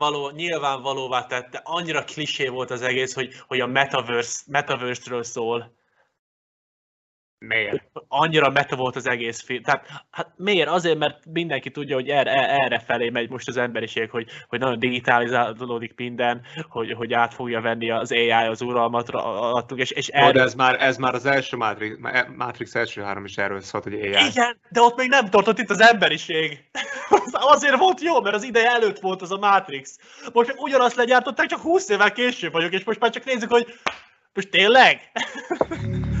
való, nyilvánvalóvá tette, annyira klisé volt az egész, hogy, hogy a metaverse, metaverse-ről szól. Miért? Annyira meta volt az egész film. Tehát hát miért? Azért, mert mindenki tudja, hogy erre, erre felé megy most az emberiség, hogy, hogy nagyon digitalizálódik minden, hogy, hogy át fogja venni az AI az uralmat alattunk, és, és erre... de ez már, ez már az első Matrix, Matrix első három is erről szólt, hogy AI. Igen, de ott még nem tartott itt az emberiség. Azért volt jó, mert az ideje előtt volt az a Matrix. Most ugyanazt legyártották, csak 20 évvel később vagyok, és most már csak nézzük, hogy most tényleg?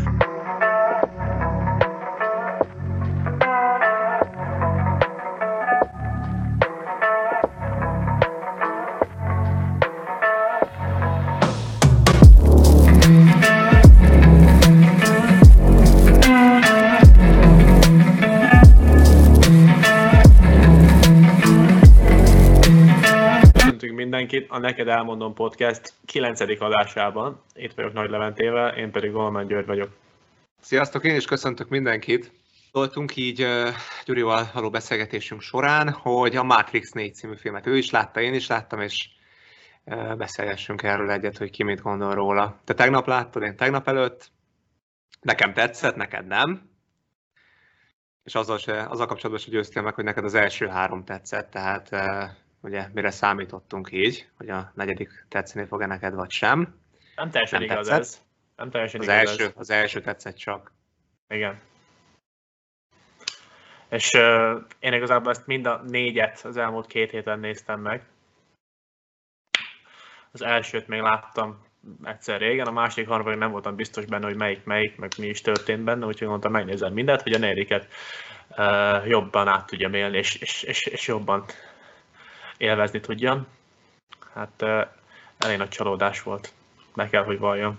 mindenkit a Neked Elmondom Podcast 9. adásában. Itt vagyok Nagy Leventével, én pedig Golman György vagyok. Sziasztok, én is köszöntök mindenkit. Voltunk így Gyurival való beszélgetésünk során, hogy a Matrix 4 című filmet ő is látta, én is láttam, és beszélgessünk erről egyet, hogy ki mit gondol róla. Te tegnap láttad, én tegnap előtt. Nekem tetszett, neked nem. És azzal, se, azzal kapcsolatban sem győztél meg, hogy neked az első három tetszett, tehát ugye mire számítottunk így, hogy a negyedik tetszeni fog-e neked, vagy sem. Nem teljesen nem igaz tetszett. ez. Nem teljesen az igaz első, ez. Az első tetszett csak. Igen. És uh, én igazából ezt mind a négyet az elmúlt két héten néztem meg. Az elsőt még láttam egyszer régen, a másik harmadik nem voltam biztos benne, hogy melyik melyik, meg mi is történt benne, úgyhogy mondtam, megnézem mindent, hogy a negyediket uh, jobban át tudjam élni, és, és, és, és jobban élvezni tudjam. Hát elég nagy csalódás volt, meg kell, hogy valljam.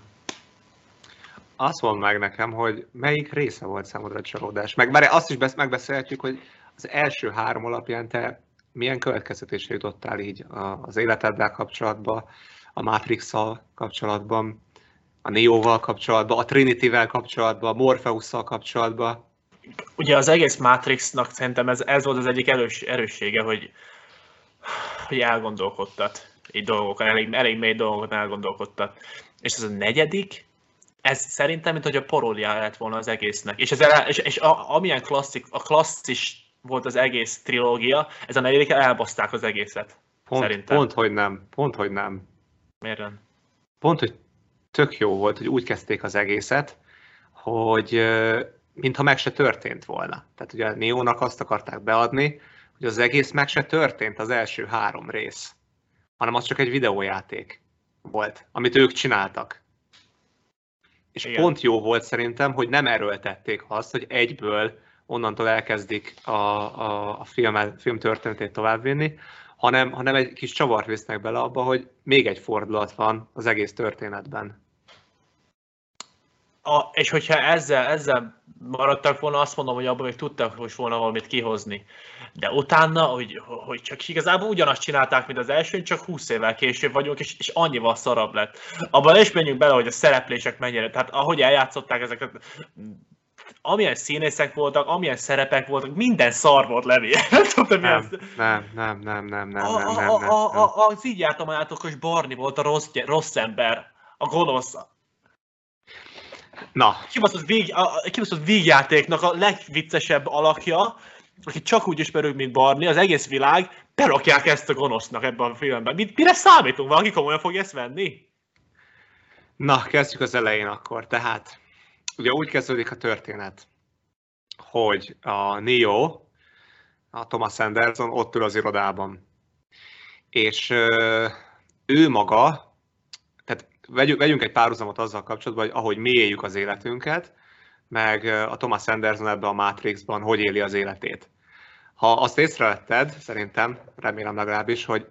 Azt mondd meg nekem, hogy melyik része volt számodra a csalódás. Meg bár azt is megbeszélhetjük, hogy az első három alapján te milyen következtetésre jutottál így az életeddel kapcsolatban, a matrix kapcsolatban, a Neo-val kapcsolatban, a Trinity-vel kapcsolatban, a Morpheus-szal kapcsolatban? Ugye az egész Matrixnak szerintem ez, ez volt az egyik erős, erőssége, hogy hogy elgondolkodtat így dolgokat, elég, elég mély dolgokat elgondolkodtat. És ez a negyedik, ez szerintem, mint hogy a paródiája lett volna az egésznek. És, ez, és, és a, amilyen klasszik, a klasszis volt az egész trilógia, ez a negyedik elbaszták az egészet. Pont, szerintem. pont, hogy nem. Pont, hogy nem. Miért nem? Pont, hogy tök jó volt, hogy úgy kezdték az egészet, hogy mintha meg se történt volna. Tehát ugye a Neónak azt akarták beadni, hogy az egész meg se történt az első három rész, hanem az csak egy videójáték volt, amit ők csináltak. És Igen. pont jó volt szerintem, hogy nem erőltették azt, hogy egyből onnantól elkezdik a, a, a film, film történetét továbbvinni, hanem, hanem egy kis csavart visznek bele abba, hogy még egy fordulat van az egész történetben. A, és hogyha ezzel, ezzel maradtak volna, azt mondom, hogy abban még tudtak most volna valamit kihozni. De utána, hogy, hogy csak igazából ugyanazt csinálták, mint az első, csak 20 évvel később vagyunk, és, és annyival szarabb lett. Abban is menjünk bele, hogy a szereplések mennyire, tehát ahogy eljátszották ezeket, amilyen színészek voltak, amilyen szerepek voltak, minden szar volt Levi. nem, nem, nem, nem, nem, nem, nem, a, nem, nem, a, a, a, az így jártományátokos Barni volt a rossz, rossz ember, a gonosz, Na. Kibaszott, vég, a, kibaszott végjátéknak a legviccesebb alakja, aki csak úgy ismerők, mint Barni, az egész világ, berakják ezt a gonosznak ebben a filmben. Mit, mire számítunk? Valaki komolyan fogja ezt venni? Na, kezdjük az elején akkor. Tehát, ugye úgy kezdődik a történet, hogy a Neo, a Thomas Anderson ott ül az irodában. És ő maga vegyünk, vegyünk egy párhuzamot azzal kapcsolatban, hogy ahogy mi éljük az életünket, meg a Thomas Anderson ebbe a Matrixban hogy éli az életét. Ha azt észrevetted, szerintem, remélem legalábbis, hogy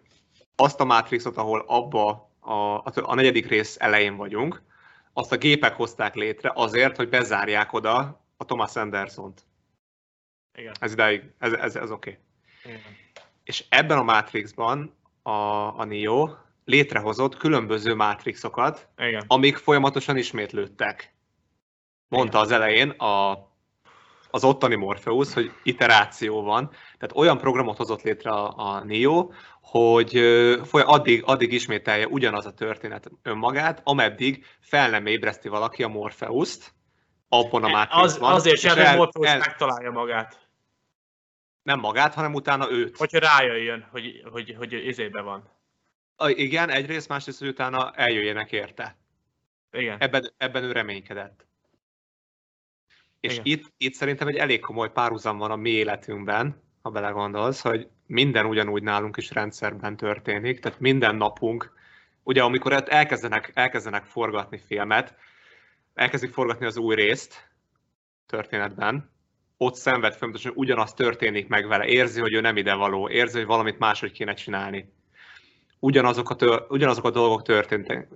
azt a Matrixot, ahol abba a, a, a negyedik rész elején vagyunk, azt a gépek hozták létre azért, hogy bezárják oda a Thomas Anderson-t. Igen. Ez ideig, ez, ez, ez oké. Okay. És ebben a Matrixban a, a Neo létrehozott különböző mátrixokat, Igen. amik folyamatosan ismétlődtek. Mondta Igen. az elején a az ottani Morpheus, hogy iteráció van, tehát olyan programot hozott létre a, a Neo, hogy addig, addig ismételje ugyanaz a történet önmagát, ameddig fel nem ébreszti valaki a Morpheus-t, abban a Az, Matrixban. azért sem, hogy Morpheus el- megtalálja magát. Nem magát, hanem utána őt. Hogyha rájöjjön, hogy, hogy, hogy izébe van. Igen, egyrészt, másrészt, hogy utána eljöjjenek érte. Igen. Ebben, ebben ő reménykedett. És Igen. itt, itt szerintem egy elég komoly párhuzam van a mi életünkben, ha belegondolsz, hogy minden ugyanúgy nálunk is rendszerben történik, tehát minden napunk, ugye amikor elkezdenek, elkezdenek forgatni filmet, elkezdik forgatni az új részt történetben, ott szenved folyamatosan, ugyanaz történik meg vele, érzi, hogy ő nem ide való, érzi, hogy valamit máshogy kéne csinálni. Ugyanazok a, tör, ugyanazok a dolgok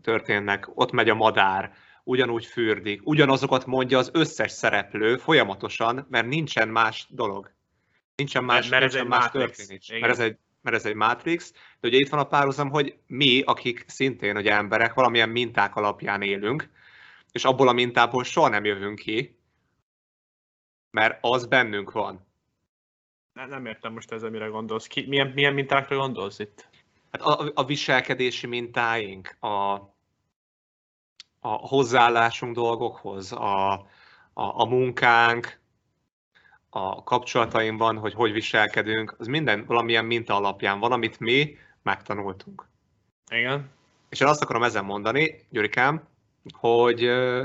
történnek, ott megy a madár, ugyanúgy fürdik, ugyanazokat mondja az összes szereplő folyamatosan, mert nincsen más dolog. Nincsen más, Mert- nincsen más Matrix, történés. igen. Mert ez, egy, mert ez egy Matrix, de ugye itt van a párhuzam, hogy mi, akik szintén ugye emberek, valamilyen minták alapján élünk, és abból a mintából soha nem jövünk ki, mert az bennünk van. Nem, nem értem most ezzel, mire gondolsz. Ki, milyen, milyen mintákra gondolsz itt? Hát a, a viselkedési mintáink, a, a hozzáállásunk dolgokhoz, a, a, a munkánk, a kapcsolatainkban, hogy hogy viselkedünk, az minden valamilyen minta alapján van, amit mi megtanultunk. Igen. És én azt akarom ezen mondani, Gyurikám, hogy...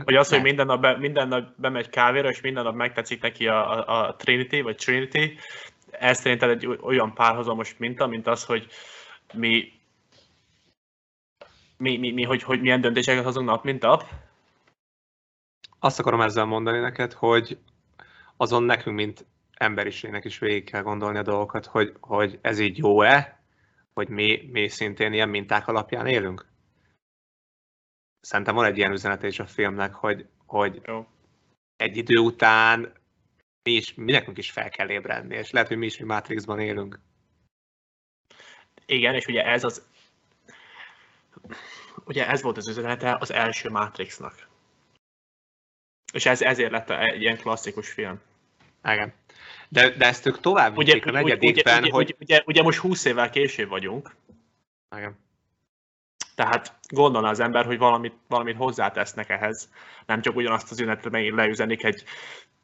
Hogy az, hogy ne. minden nap, be, minden nap bemegy kávéra, és minden nap megtetszik neki a, a, a Trinity, vagy Trinity, ez szerinted egy olyan párhuzamos minta, mint az, hogy mi, mi, mi, mi hogy, hogy milyen döntéseket hozunk nap, mint nap. Azt akarom ezzel mondani neked, hogy azon nekünk, mint emberiségnek is végig kell gondolni a dolgokat, hogy, hogy ez így jó-e, hogy mi, mi szintén ilyen minták alapján élünk. Szerintem van egy ilyen üzenet is a filmnek, hogy, hogy Jó. egy idő után mi, is, mi nekünk is fel kell ébredni, és lehet, hogy mi is mi Matrixban élünk. Igen, és ugye ez az ugye ez volt az üzenete az első Matrixnak. És ez ezért lett egy ilyen klasszikus film. Igen. De, de ezt ők tovább Ugye, a negyedikben, ugye, hogy... ugye, ugye, ugye most 20 évvel később vagyunk, Igen. tehát gondolna az ember, hogy valamit, valamit hozzátesznek ehhez. Nem csak ugyanazt az üzenetet megint leüzenik egy,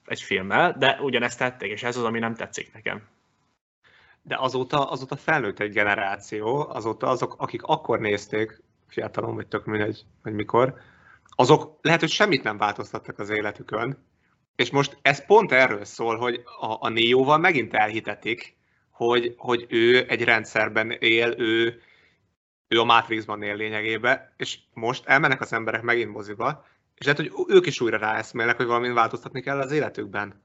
egy filmmel, de ugyanezt tették, és ez az, ami nem tetszik nekem. De azóta, azóta felnőtt egy generáció, azóta azok, akik akkor nézték, fiatalon vagy tök mindegy, hogy mikor, azok lehet, hogy semmit nem változtattak az életükön, és most ez pont erről szól, hogy a, a Neo-val megint elhitetik, hogy, hogy ő egy rendszerben él, ő, ő a Matrixban él lényegében, és most elmennek az emberek megint moziba, és lehet, hogy ők is újra ráeszmélnek, hogy valamit változtatni kell az életükben.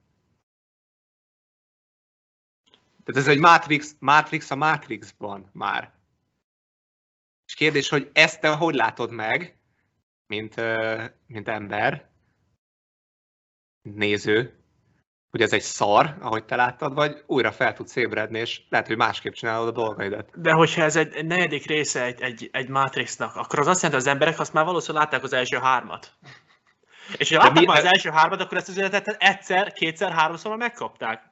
Tehát ez egy Matrix, Matrix a Matrixban már. És kérdés, hogy ezt te hogy látod meg, mint, mint ember, néző, hogy ez egy szar, ahogy te láttad, vagy újra fel tudsz ébredni, és lehet, hogy másképp csinálod a dolgaidat. De hogyha ez egy, egy negyedik része egy, egy, egy Matrixnak, akkor az azt jelenti, hogy az emberek azt már valószínűleg látták az első hármat. És ha látták mi- már az első hármat, akkor ezt az üzenetet egyszer, kétszer, háromszor már megkapták.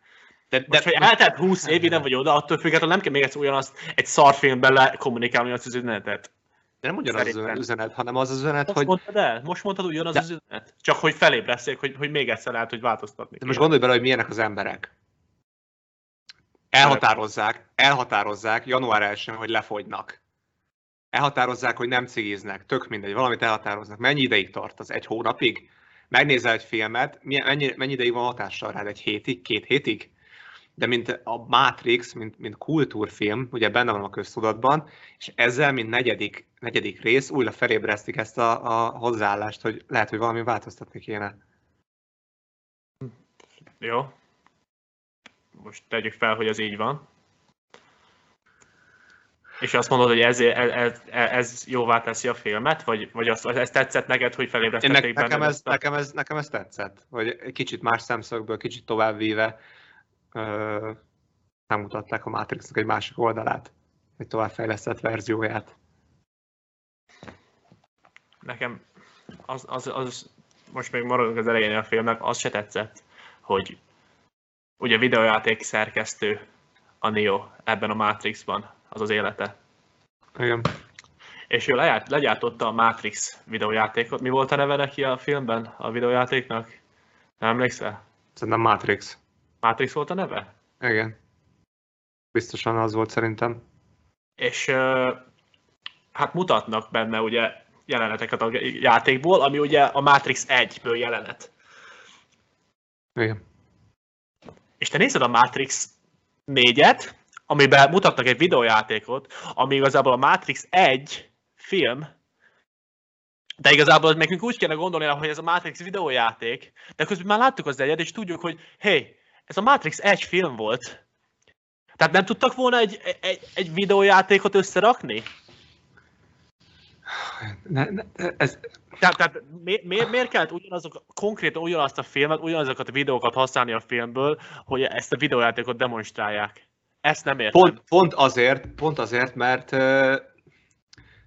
De, De, Most, hogy eltelt 20 év ide vagy oda, attól függetlenül nem kell még egyszer ugyanazt egy szarfilmben lekommunikálni azt az üzenetet. de nem ugyanaz az üzenet, hanem az az üzenet, Most hogy mondtad el? Most mondtad ugyanaz De- az üzenet? Csak hogy felébreszték, hogy, hogy még egyszer lehet, hogy változtatni De most gondolj bele, hogy milyenek az emberek. Elhatározzák, elhatározzák január 1 hogy lefogynak. Elhatározzák, hogy nem cigiznek, tök mindegy, valamit elhatároznak. Mennyi ideig tart az? Egy hónapig? Megnézel egy filmet, mennyi, mennyi ideig van hatással rád? Egy hétig? Két hétig? De mint a Matrix, mint, mint kultúrfilm, ugye benne van a köztudatban, és ezzel, mint negyedik, negyedik rész, újra felébresztik ezt a, a hozzáállást, hogy lehet, hogy valami változtatni kéne. Jó. Most tegyük fel, hogy ez így van. És azt mondod, hogy ez, ez, ez jóvá teszi a filmet? Vagy, vagy azt, ez tetszett neked, hogy felébresztették ne, nekem, benned ez, ezt a- nekem, ez, nekem ez tetszett, hogy kicsit más szemszögből, kicsit tovább víve ö, nem mutatták a Matrixnak egy másik oldalát, egy továbbfejlesztett verzióját. nekem az, az, az, most még maradunk az elején a filmnek, az se tetszett, hogy ugye videójáték szerkesztő a Neo ebben a Matrixban, az az élete. Igen. És ő lejárt, legyártotta a Matrix videójátékot. Mi volt a neve neki a filmben, a videójátéknak? Nem emlékszel? Szerintem Matrix. Matrix volt a neve? Igen. Biztosan az volt szerintem. És hát mutatnak benne ugye jeleneteket a játékból, ami ugye a Matrix 1-ből jelenet. Igen. És te nézed a Matrix 4-et, amiben mutatnak egy videójátékot, ami igazából a Matrix 1 film, de igazából nekünk úgy kellene gondolni, hogy ez a Matrix videójáték, de közben már láttuk az egyet, és tudjuk, hogy hey, ez a Matrix 1 film volt. Tehát nem tudtak volna egy, egy, egy videójátékot összerakni? Ne, ne, ez, Tehát, tehát mi, miért, miért kellett ugyanazok, konkrétan ugyanazt a filmet, ugyanazokat a videókat használni a filmből, hogy ezt a videójátékot demonstrálják? Ezt nem értem. pont, pont, azért, pont azért, mert,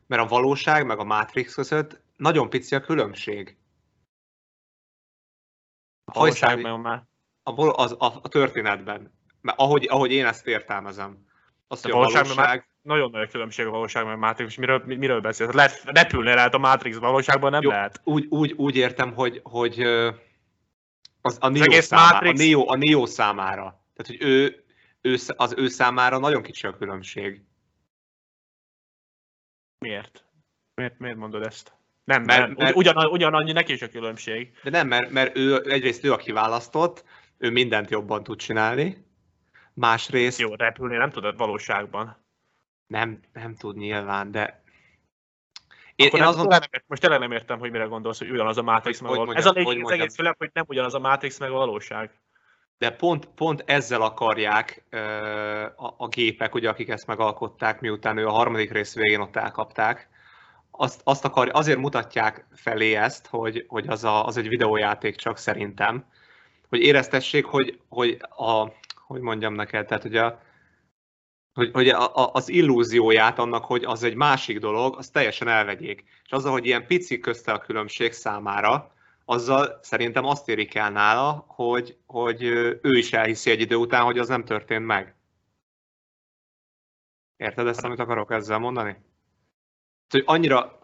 mert a valóság meg a Matrix között nagyon pici a különbség. a valóság Hajszámi- meg már. A, az, a, a történetben. Mert ahogy, ahogy én ezt értelmezem. Az, De hogy a valóságban valóság... Nagyon nagy különbség a valóság meg a Matrix. Miről, mi- miről beszélsz? Lehet, repülni lehet a Matrix valóságban, nem Jó, lehet. Úgy, úgy, úgy értem, hogy, hogy az, a, Neo egész számára, Matrix- a, Neo, a Neo számára. Tehát, hogy ő, ő, az ő számára nagyon kicsi a különbség. Miért? Miért, miért mondod ezt? Nem, Mert- mert, mert- Ugyan, ugyanannyi neki is a különbség. De nem, mert, mert ő egyrészt ő a kiválasztott, ő mindent jobban tud csinálni. Másrészt Jó, repülni nem tudod valóságban. nem, nem tud nyilván, de én, Akkor én azon, nem, ért- most tényleg nem értem, hogy mire gondolsz, hogy ugyanaz a Matrix Hogy- meg hogy. Ez a lényeg hogy az egész film, hogy nem ugyanaz a Matrix meg a valóság. de pont, pont ezzel akarják ö, a, a gépek, ugye, akik ezt megalkották, miután ő a harmadik rész végén ott elkapták, azt, azt akar, azért mutatják felé ezt, hogy, hogy az, a, az egy videójáték csak szerintem, hogy éreztessék, hogy, hogy a, hogy mondjam neked, tehát hogy, a, hogy, hogy a, a, az illúzióját annak, hogy az egy másik dolog, azt teljesen elvegyék. És azzal, hogy ilyen pici közte a különbség számára, azzal szerintem azt érik el nála, hogy, hogy ő is elhiszi egy idő után, hogy az nem történt meg. Érted ezt, amit akarok ezzel mondani? Hogy annyira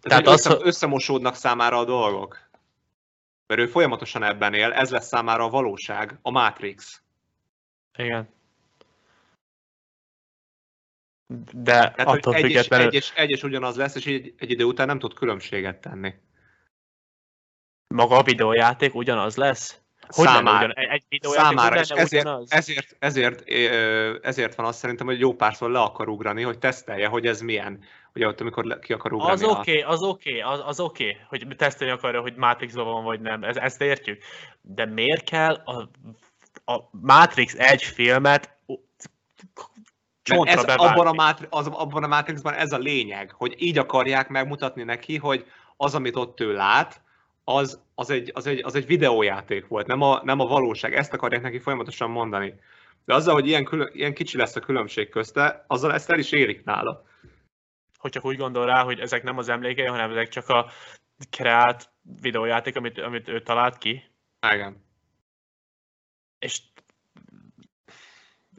tehát, az, hogy- összemosódnak számára a dolgok. Mert ő folyamatosan ebben él, ez lesz számára a valóság, a Matrix. Igen. De Tehát, attól egy és, függetlenül... egy, és, egy és ugyanaz lesz, és egy, egy idő után nem tud különbséget tenni. Maga a videójáték ugyanaz lesz? Hogy Számára. ugyan, egy videójáték Számára, és ezért, ugyanaz? ezért, ezért, ezért van azt szerintem, hogy jó párszor le akar ugrani, hogy tesztelje, hogy ez milyen. Ugye ott, amikor le, ki akar ugrani. Az oké, okay, az oké, okay, az, az oké, okay, hogy tesztelni akarja, hogy Matrixban van vagy nem, ez, ezt értjük. De miért kell a, a Matrix egy filmet csontra ez, abban, a Matri, az, abban a Matrixban ez a lényeg, hogy így akarják megmutatni neki, hogy az, amit ott ő lát, az, az, egy, az, egy, az egy videójáték volt, nem a, nem a valóság. Ezt akarják neki folyamatosan mondani. De azzal, hogy ilyen, külön, ilyen kicsi lesz a különbség közte, azzal ezt el is érik nála. Hogy csak úgy gondol rá, hogy ezek nem az emlékei, hanem ezek csak a kreált videójáték, amit, amit ő talált ki. Igen. És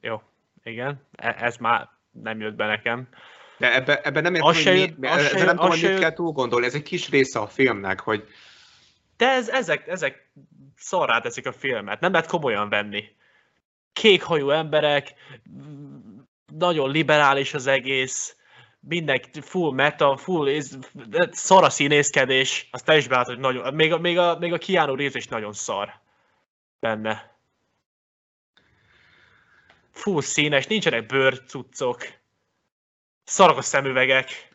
jó, igen, e- ez már nem jött be nekem. De ebbe, ebbe nem értem, Az hogy jött- mi, az se ezzel jött- nem tudom, az hogy mit jött- kell túl gondolni. Ez egy kis része a filmnek, hogy De ez, ezek, ezek szarrá teszik a filmet, nem lehet komolyan venni. Kékhajú emberek, nagyon liberális az egész, mindenki full meta, full szar a színészkedés, azt te is belátod, hogy nagyon, még a, még a, még a Keanu Reeves is nagyon szar benne. Full színes, nincsenek bőrcuccok, szarok a szemüvegek.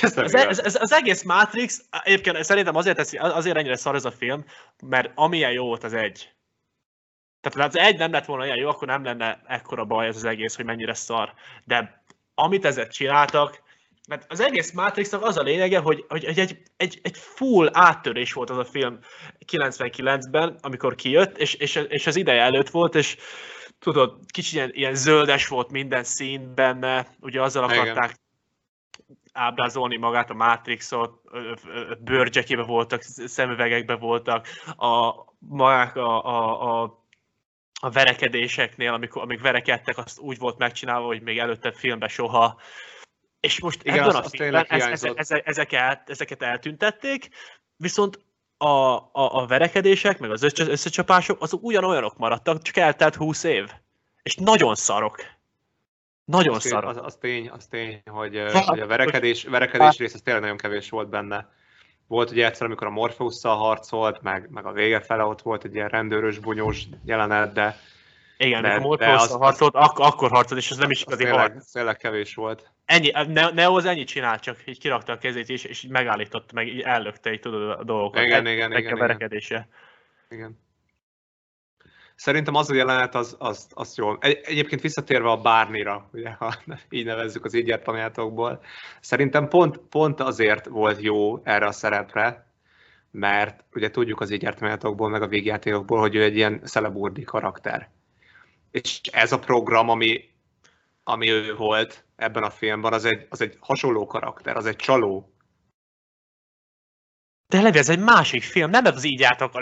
Ez, ez, ez, az egész Matrix, egyébként szerintem azért, teszi, azért ennyire szar ez a film, mert amilyen jó volt az egy. Tehát ha az egy nem lett volna olyan jó, akkor nem lenne ekkora baj ez az egész, hogy mennyire szar. De amit ezzel csináltak, mert az egész Matrixnak az a lényege, hogy, hogy egy, egy, egy full áttörés volt az a film 99-ben, amikor kijött, és, és, és az ideje előtt volt, és tudod, kicsit ilyen, ilyen zöldes volt minden szín benne, ugye azzal Igen. akarták ábrázolni magát a Matrixot, bőrcsekébe voltak, szemüvegekbe voltak, a, magák a, a, a a verekedéseknél, amikor, amik verekedtek, azt úgy volt megcsinálva, hogy még előtte filmben soha. És most Igen, ebben az- a filmben ez, ez, ezek, ezeket, ezeket eltüntették, viszont a, a, a verekedések, meg az össze- összecsapások, azok ugyanolyanok maradtak, csak eltelt 20 év. És nagyon szarok. Nagyon Az, szarok. az, az, tény, az tény, hogy, hogy a verekedés, verekedés rész az tényleg nagyon kevés volt benne. Volt ugye egyszer, amikor a Morpheusszal harcolt, meg, meg a vége fele ott volt egy ilyen rendőrös, bunyós jelenet, de Igen, de- amikor de Morpheus az- harcolt, ak- akkor harcolt, és ez nem is az igazi harc. tényleg, kevés volt. Ennyi, ne, Neo az ennyit csinált, csak így kirakta a kezét, és, és így megállította, meg így ellökte így tudod a dolgokat. Igen, igen, igen, igen. Igen. Szerintem az a jelenet, az, az, az jó. Egy, egyébként visszatérve a Bárnira, ugye, ha így nevezzük az így játékokból, szerintem pont, pont azért volt jó erre a szerepre, mert ugye tudjuk az így meg a végjátékokból, hogy ő egy ilyen szeleburdi karakter. És ez a program, ami, ami ő volt ebben a filmben, az egy, az egy hasonló karakter, az egy csaló. De Levi, ez egy másik film, nem az így játok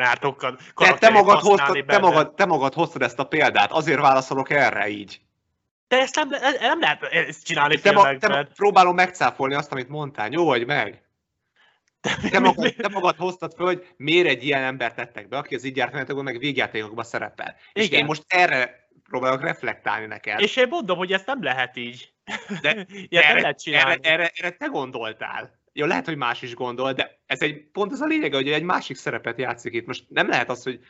Te, te, magad hoztad, te, magad, te magad hoztad ezt a példát, azért válaszolok erre így. De ezt nem, le- nem lehet ezt csinálni Te, ma, te próbálom megcáfolni azt, amit mondtál. Jó vagy meg? Te magad, te magad hoztad föl, hogy miért egy ilyen embert tettek be, aki az így játékokban, meg végjátékokban szerepel. És Igen. én most erre próbálok reflektálni neked. És én mondom, hogy ezt nem lehet így. De nem erre, lehet csinálni. erre, erre, erre te gondoltál. Jó, lehet, hogy más is gondol, de ez egy, pont ez a lényege, hogy egy másik szerepet játszik itt. Most nem lehet az, hogy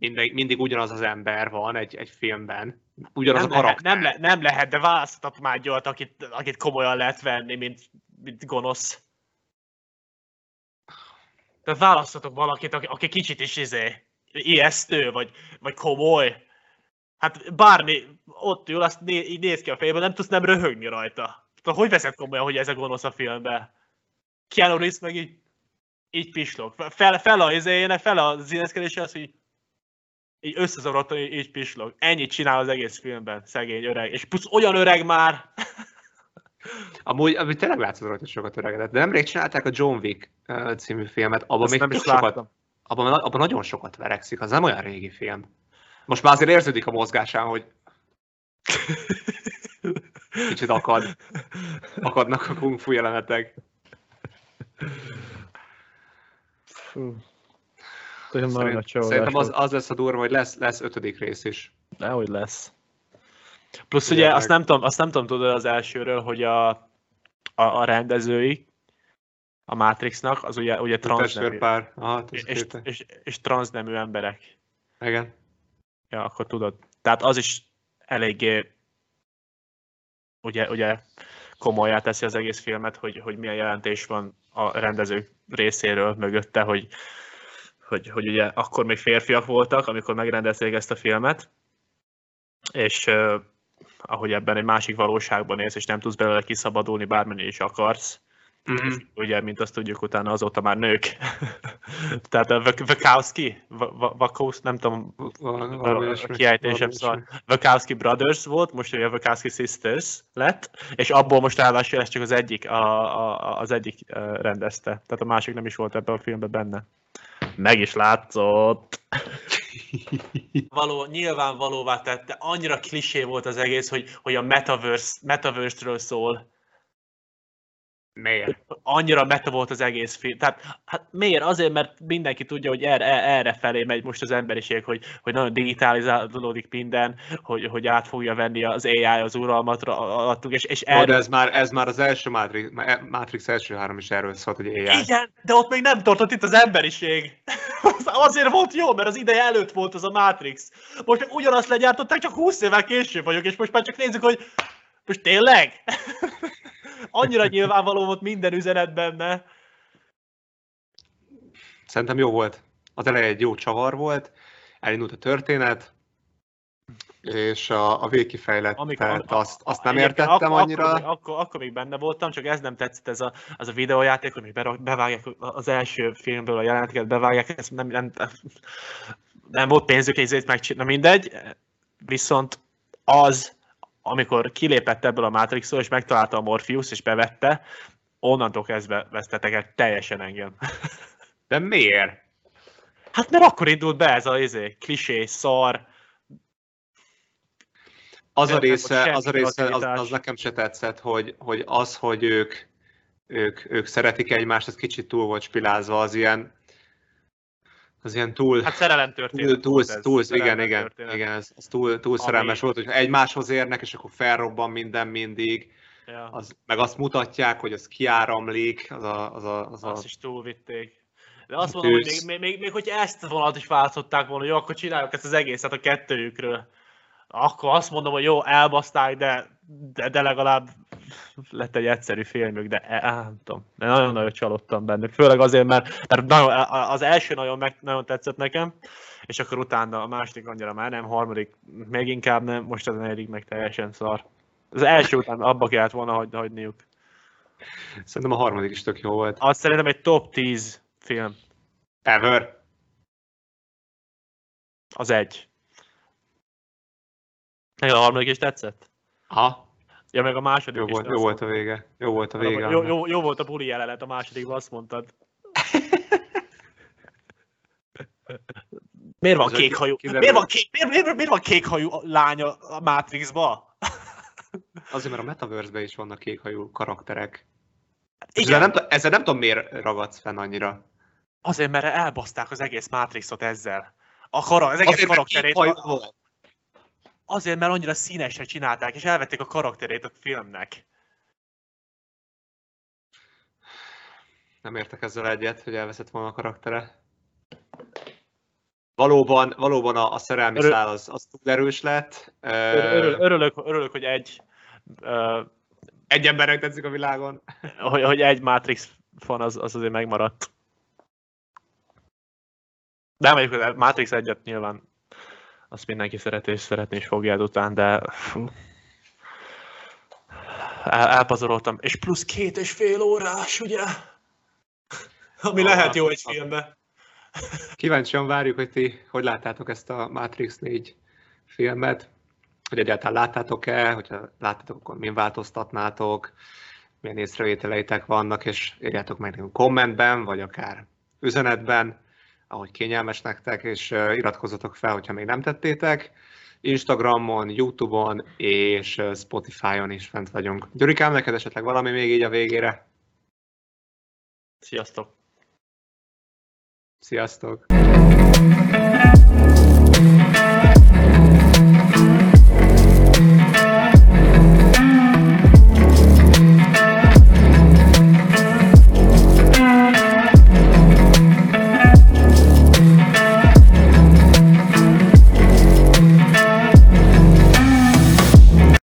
mindig, mindig ugyanaz az ember van egy, egy filmben. Ugyanaz nem, a lehet, karakter. nem, le, nem lehet, de választhatok már egy olyat, akit, akit komolyan lehet venni, mint, mint gonosz. Tehát választhatok valakit, aki, aki kicsit is izé, ijesztő, vagy, vagy komoly. Hát bármi, ott ül, azt né, így néz ki a fejében, nem tudsz nem röhögni rajta. Tehát hogy veszed komolyan, hogy ez a gonosz a filmben? Keanu Reeves meg így, így pislog. Fel, fel a izéjének, fel az ineszkedése az, hogy így, összezavarodtan így, így pislog. Ennyit csinál az egész filmben, szegény öreg. És plusz olyan öreg már, Amúgy, amúgy tényleg látszott rajta hogy sokat öregedett, de nemrég csinálták a John Wick című filmet, abban még nem is sokat, láttam. abban, abban nagyon sokat verekszik, az nem olyan régi film. Most már azért érződik a mozgásán, hogy kicsit akad, akadnak a kung fu jelenetek. Fú. Nagy Szerint, szerintem az, az lesz a durva, hogy lesz, lesz ötödik rész is. Dehogy lesz. Plusz Ugye ugye azt nem tudom, azt nem tudom tudod az elsőről, hogy a, a, a rendezői a Matrixnak, az ugye, ugye transznemű, Testvérpár. Aha, és, és, és, és, transznemű emberek. Igen. Ja, akkor tudod. Tehát az is eléggé ugye, ugye komolyá teszi az egész filmet, hogy, hogy milyen jelentés van a rendező részéről mögötte, hogy, hogy, hogy ugye akkor még férfiak voltak, amikor megrendezték ezt a filmet, és ahogy ebben egy másik valóságban élsz, és nem tudsz belőle kiszabadulni, bármennyi is akarsz, Mm-hmm. ugye, mint azt tudjuk, utána azóta már nők. Tehát a Vak- Vakowski, Va- Va- Vakowski, nem tudom, a kiejtésem szóval. Wachowski Brothers volt, most ugye Wachowski Sisters lett, és abból most ráadásul ez csak az egyik, a, a, az egyik rendezte. Tehát a másik nem is volt ebben a filmben benne. Meg is látszott. Való, nyilvánvalóvá tette, annyira klisé volt az egész, hogy, hogy a metaverse, metaverse-ről szól. Miért? annyira meta volt az egész film. Tehát hát miért? Azért, mert mindenki tudja, hogy erre, erre felé megy most az emberiség, hogy, hogy nagyon digitalizálódik minden, hogy, hogy át fogja venni az AI az uralmat alattuk, és, és Erről... De ez már, ez már az első Matrix, Matrix első három is erről szólt, hogy AI. Igen, de ott még nem tartott itt az emberiség. Az Azért volt jó, mert az ideje előtt volt az a Matrix. Most ugyanazt legyártották, csak 20 évvel később vagyok, és most már csak nézzük, hogy most tényleg? Annyira nyilvánvaló volt minden üzenet benne. Szerintem jó volt. Az eleje egy jó csavar volt, elindult a történet, és a, a végkifejlettet Amikor- azt, azt nem értettem akkor, annyira. Akkor, akkor, akkor még benne voltam, csak ez nem tetszett, ez a, az a videójáték, hogy még bevágják az első filmből a jeleneteket, bevágják, ez nem, nem, nem volt pénzük ezért megcsinálni, mindegy. Viszont az, amikor kilépett ebből a Matrixról, és megtalálta a Morpheus, és bevette, onnantól kezdve vesztetek el teljesen engem. De miért? Hát mert akkor indult be ez a izé, klisé, szar, az a része, az, a része az, az nekem se tetszett, hogy, hogy az, hogy ők, ők, ők szeretik egymást, az kicsit túl volt spilázva, az ilyen, az ilyen túl, Hát szerelem történet. túl, túl, ez, túl igen, igen, történet. igen, ez, ez túl, túl Ami- szerelmes volt, hogy egymáshoz érnek, és akkor felrobban minden mindig, Ja. az, meg azt mutatják, hogy az kiáramlik, az a, az a, az a Azt is túlvitték. De azt mondom, hogy még, még, még, még hogyha ezt a vonalat is váltották volna, jó, akkor csináljuk ezt az egészet a kettőjükről. Akkor azt mondom, hogy jó, elbaszták, de, de, de legalább lett egy egyszerű filmük, de e, á, nem tudom, nagyon-nagyon csalódtam bennük. Főleg azért, mert, mert nagyon, az első nagyon, meg, nagyon tetszett nekem, és akkor utána a második annyira már nem, harmadik még inkább nem, most az negyedik meg teljesen szar. Az első után abba kellett volna hagy, hagyniuk. Szerintem a harmadik is tök jó volt. Azt szerintem egy top 10 film. Ever. Az egy. Meg a harmadik is tetszett? Aha, Ja, meg a második jó is. volt, jó volt a vége. Jó volt a vége. Jó, jó, jó, volt a buli jelenet, a másodikban azt mondtad. Miért van kék hajú? Miért van kék, miért, miért, miért van kék hajú lánya a Matrixba? Azért, mert a Metaverse-ben is vannak kékhajú karakterek. Igen, Ezzel nem, ezzel nem tudom, miért ragadsz fenn annyira. azért, mert elbaszták az egész Matrixot ezzel. A kara, az egész Azért, karakterét. volt. Azért, mert annyira színesre csinálták, és elvették a karakterét a filmnek. Nem értek ezzel egyet, hogy elveszett volna a karaktere. Valóban, valóban a, a szerelmi Örül- szál az, az túl erős lett. Örül, örülök, örülök, hogy egy ö, Egy embernek tetszik a világon. hogy, hogy egy Matrix fan az, az azért megmaradt. De mondjuk a Matrix egyet nyilván azt mindenki szereti és szeretni is fogja után, de fú. El, elpazaroltam. És plusz két és fél órás, ugye? Ami lehet jó egy filmbe. Kíváncsian várjuk, hogy ti hogy láttátok ezt a Matrix 4 filmet. Hogy egyáltalán láttátok-e, hogyha láttátok, akkor min változtatnátok, milyen észrevételeitek vannak, és írjátok meg nekünk kommentben, vagy akár üzenetben, ahogy kényelmes nektek, és iratkozzatok fel, hogyha még nem tettétek. Instagramon, Youtube-on és Spotify-on is fent vagyunk. Gyurikám, neked esetleg valami még így a végére? Sziasztok! Sziasztok!